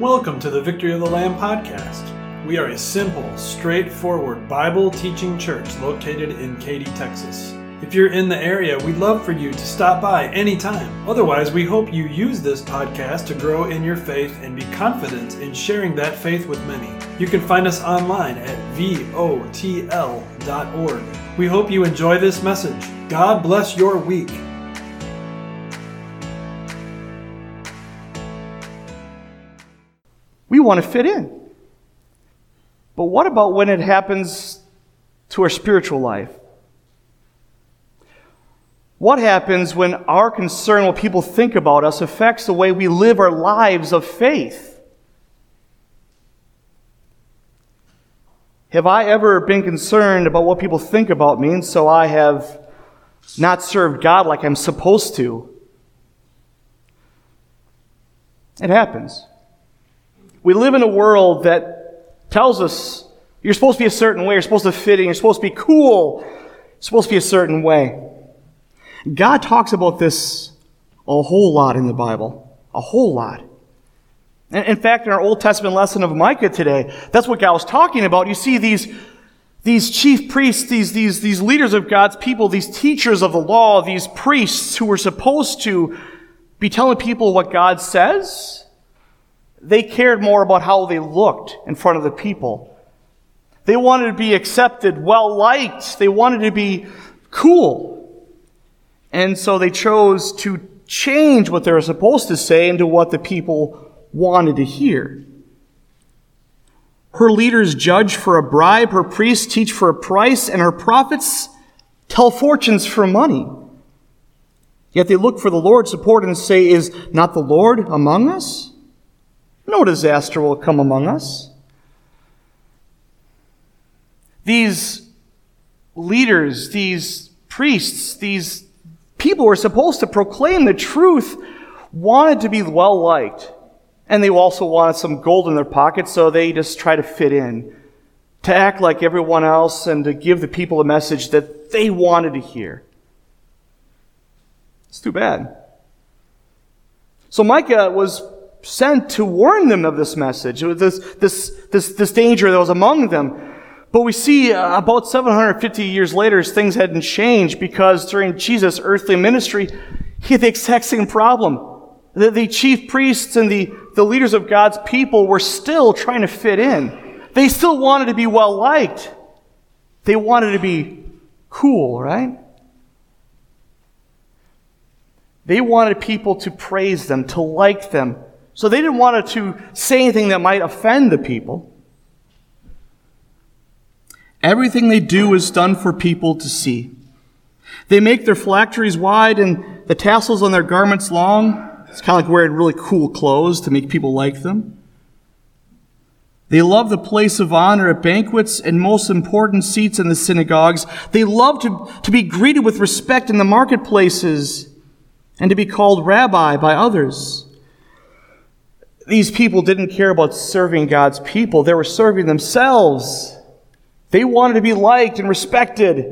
Welcome to the Victory of the Lamb podcast. We are a simple, straightforward Bible teaching church located in Katy, Texas. If you're in the area, we'd love for you to stop by anytime. Otherwise, we hope you use this podcast to grow in your faith and be confident in sharing that faith with many. You can find us online at votl.org. We hope you enjoy this message. God bless your week. We want to fit in. But what about when it happens to our spiritual life? What happens when our concern, what people think about us, affects the way we live our lives of faith? Have I ever been concerned about what people think about me, and so I have not served God like I'm supposed to? It happens. We live in a world that tells us you're supposed to be a certain way, you're supposed to fit in, you're supposed to be cool, you're supposed to be a certain way. God talks about this a whole lot in the Bible. A whole lot. In fact, in our Old Testament lesson of Micah today, that's what God was talking about. You see these, these chief priests, these, these, these leaders of God's people, these teachers of the law, these priests who were supposed to be telling people what God says, they cared more about how they looked in front of the people. They wanted to be accepted, well liked. They wanted to be cool. And so they chose to change what they were supposed to say into what the people wanted to hear. Her leaders judge for a bribe, her priests teach for a price, and her prophets tell fortunes for money. Yet they look for the Lord's support and say, Is not the Lord among us? No disaster will come among us. These leaders, these priests, these people who are supposed to proclaim the truth wanted to be well liked. And they also wanted some gold in their pockets, so they just try to fit in, to act like everyone else, and to give the people a message that they wanted to hear. It's too bad. So Micah was sent to warn them of this message, this, this, this, this danger that was among them. But we see uh, about 750 years later, things hadn't changed because during Jesus' earthly ministry, he had the exact same problem. The, the chief priests and the, the leaders of God's people were still trying to fit in. They still wanted to be well liked. They wanted to be cool, right? They wanted people to praise them, to like them. So they didn't want to say anything that might offend the people. Everything they do is done for people to see. They make their phylacteries wide and the tassels on their garments long. It's kind of like wearing really cool clothes to make people like them. They love the place of honor at banquets and most important seats in the synagogues. They love to, to be greeted with respect in the marketplaces and to be called rabbi by others. These people didn't care about serving God's people. They were serving themselves. They wanted to be liked and respected.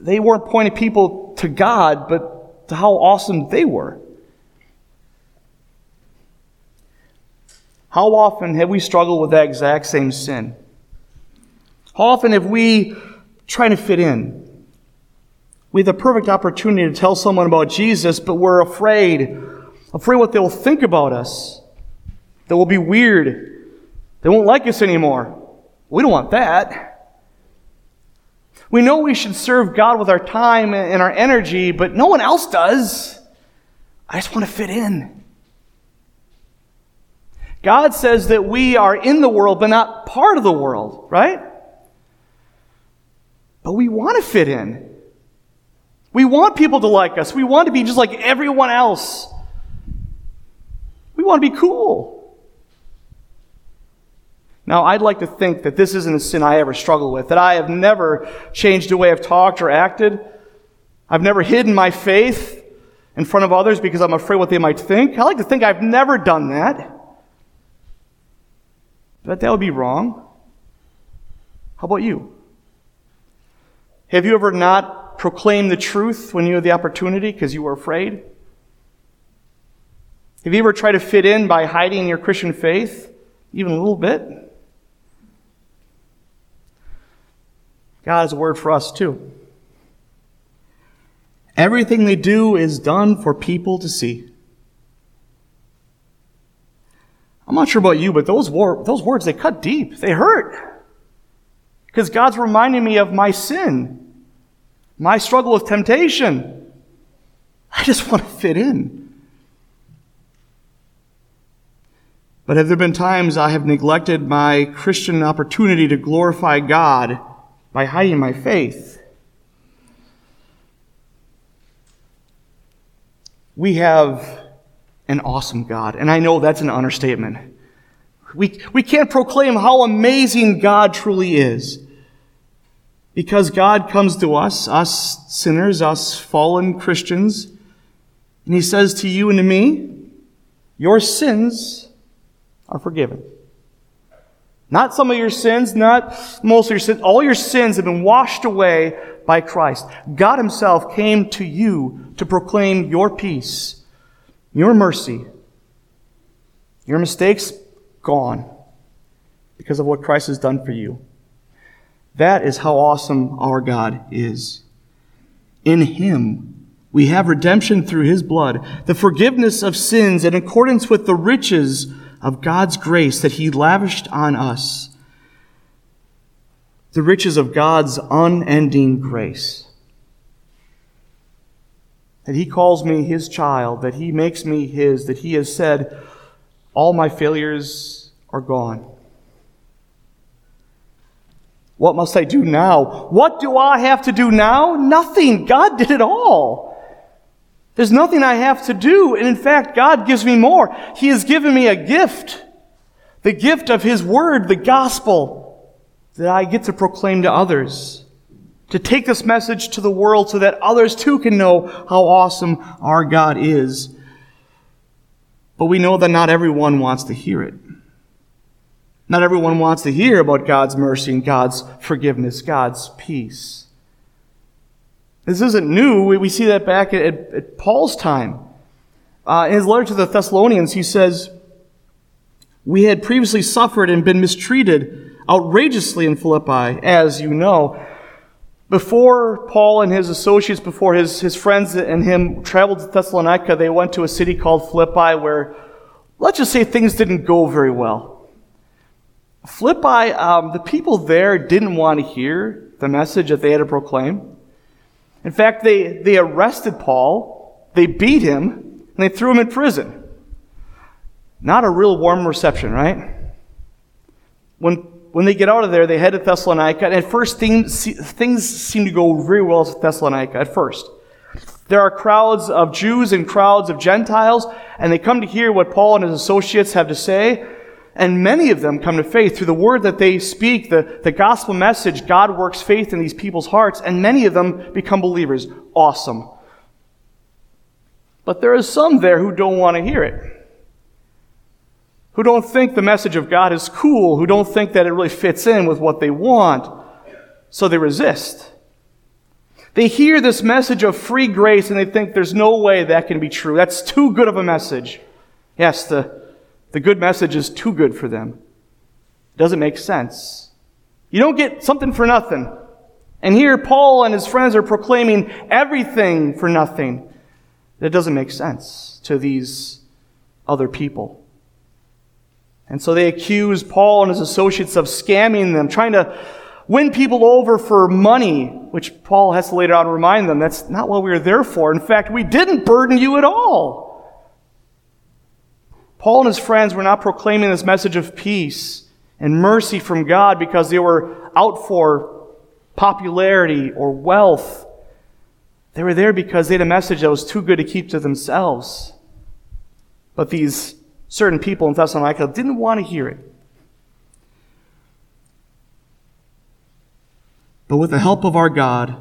They weren't pointing people to God, but to how awesome they were. How often have we struggled with that exact same sin? How often have we tried to fit in? We have the perfect opportunity to tell someone about Jesus, but we're afraid, afraid what they'll think about us. That will be weird. They won't like us anymore. We don't want that. We know we should serve God with our time and our energy, but no one else does. I just want to fit in. God says that we are in the world, but not part of the world, right? But we want to fit in. We want people to like us. We want to be just like everyone else. We want to be cool. Now, I'd like to think that this isn't a sin I ever struggle with, that I have never changed the way I've talked or acted. I've never hidden my faith in front of others because I'm afraid what they might think. I like to think I've never done that. But that would be wrong. How about you? Have you ever not proclaimed the truth when you had the opportunity because you were afraid? Have you ever tried to fit in by hiding your Christian faith, even a little bit? God has a word for us too. Everything they do is done for people to see. I'm not sure about you, but those, wor- those words, they cut deep. They hurt. Because God's reminding me of my sin, my struggle with temptation. I just want to fit in. But have there been times I have neglected my Christian opportunity to glorify God by hiding my faith? We have an awesome God, and I know that's an understatement. We, we can't proclaim how amazing God truly is. Because God comes to us, us sinners, us fallen Christians, and He says to you and to me, Your sins are forgiven. Not some of your sins, not most of your sins. All your sins have been washed away by Christ. God Himself came to you to proclaim your peace, your mercy, your mistakes gone because of what Christ has done for you. That is how awesome our God is. In Him, we have redemption through His blood, the forgiveness of sins in accordance with the riches of God's grace that He lavished on us. The riches of God's unending grace. That He calls me His child, that He makes me His, that He has said, All my failures are gone. What must I do now? What do I have to do now? Nothing. God did it all. There's nothing I have to do. And in fact, God gives me more. He has given me a gift. The gift of His Word, the gospel, that I get to proclaim to others. To take this message to the world so that others too can know how awesome our God is. But we know that not everyone wants to hear it. Not everyone wants to hear about God's mercy and God's forgiveness, God's peace. This isn't new. We, see that back at, at Paul's time. Uh, in his letter to the Thessalonians, he says, We had previously suffered and been mistreated outrageously in Philippi, as you know. Before Paul and his associates, before his, his friends and him traveled to Thessalonica, they went to a city called Philippi where, let's just say, things didn't go very well. Philippi, um, the people there didn't want to hear the message that they had to proclaim. In fact, they, they arrested Paul, they beat him, and they threw him in prison. Not a real warm reception, right? When, when they get out of there, they head to Thessalonica, and at first things, things seem to go very well at Thessalonica, at first. There are crowds of Jews and crowds of Gentiles, and they come to hear what Paul and his associates have to say. And many of them come to faith through the word that they speak, the, the gospel message. God works faith in these people's hearts, and many of them become believers. Awesome. But there are some there who don't want to hear it. Who don't think the message of God is cool, who don't think that it really fits in with what they want. So they resist. They hear this message of free grace and they think there's no way that can be true. That's too good of a message. Yes, the the good message is too good for them. It doesn't make sense. You don't get something for nothing. And here Paul and his friends are proclaiming everything for nothing. That doesn't make sense to these other people. And so they accuse Paul and his associates of scamming them, trying to win people over for money, which Paul has to later on remind them that's not what we were there for. In fact, we didn't burden you at all. Paul and his friends were not proclaiming this message of peace and mercy from God because they were out for popularity or wealth. They were there because they had a message that was too good to keep to themselves. But these certain people in Thessalonica didn't want to hear it. But with the help of our God,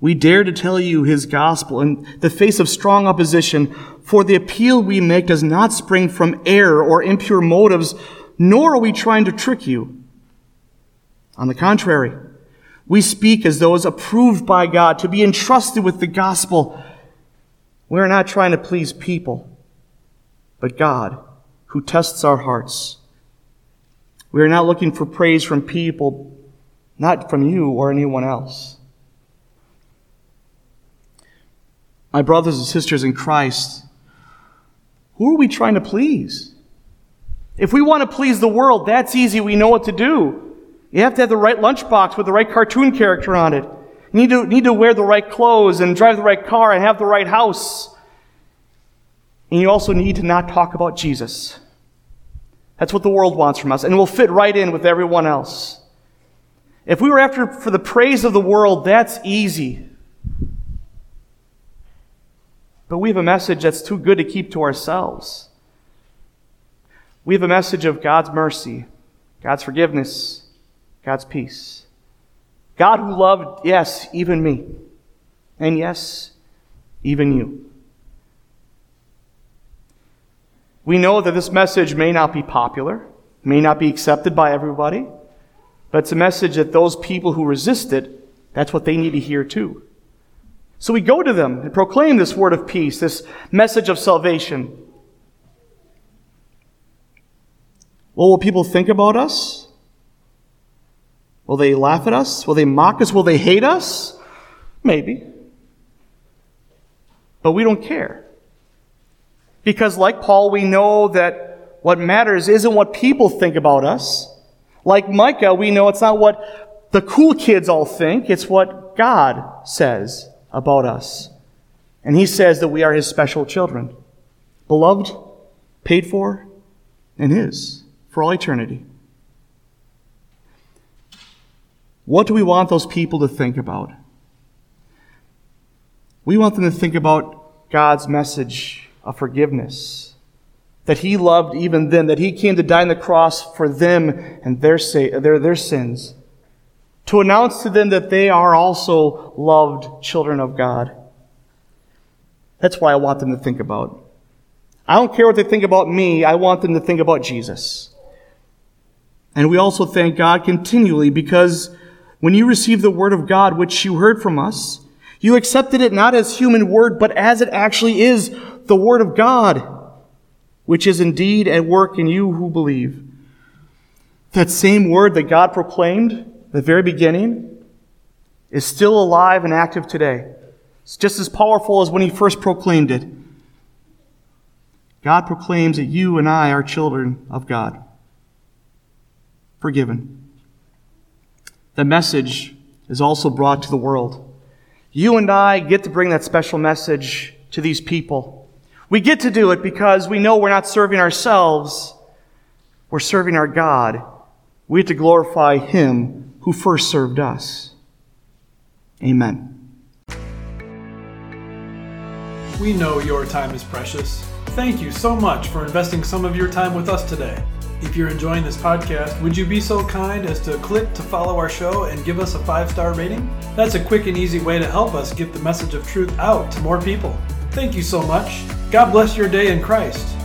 we dare to tell you his gospel in the face of strong opposition, for the appeal we make does not spring from error or impure motives, nor are we trying to trick you. On the contrary, we speak as those approved by God to be entrusted with the gospel. We're not trying to please people. but God, who tests our hearts. We are not looking for praise from people, not from you or anyone else. My brothers and sisters in Christ, who are we trying to please? If we want to please the world, that's easy. We know what to do. You have to have the right lunchbox with the right cartoon character on it. You need to, need to wear the right clothes and drive the right car and have the right house. And you also need to not talk about Jesus. That's what the world wants from us, and we'll fit right in with everyone else. If we were after for the praise of the world, that's easy. But we have a message that's too good to keep to ourselves. We have a message of God's mercy, God's forgiveness, God's peace. God who loved, yes, even me. And yes, even you. We know that this message may not be popular, may not be accepted by everybody, but it's a message that those people who resist it, that's what they need to hear too. So we go to them and proclaim this word of peace, this message of salvation. What will people think about us? Will they laugh at us? Will they mock us? Will they hate us? Maybe. But we don't care. Because, like Paul, we know that what matters isn't what people think about us. Like Micah, we know it's not what the cool kids all think, it's what God says about us. And He says that we are His special children, beloved, paid for, and His for all eternity. What do we want those people to think about? We want them to think about God's message of forgiveness. That he loved even them, that he came to die on the cross for them and their, their, their sins. To announce to them that they are also loved children of God. That's why I want them to think about. I don't care what they think about me, I want them to think about Jesus. And we also thank God continually because when you received the word of God, which you heard from us, you accepted it not as human word, but as it actually is, the Word of God, which is indeed at work in you who believe. That same Word that God proclaimed the very beginning is still alive and active today. It's just as powerful as when He first proclaimed it. God proclaims that you and I are children of God, forgiven. The message is also brought to the world. You and I get to bring that special message to these people. We get to do it because we know we're not serving ourselves, we're serving our God. We have to glorify Him who first served us. Amen. We know your time is precious. Thank you so much for investing some of your time with us today. If you're enjoying this podcast, would you be so kind as to click to follow our show and give us a five star rating? That's a quick and easy way to help us get the message of truth out to more people. Thank you so much. God bless your day in Christ.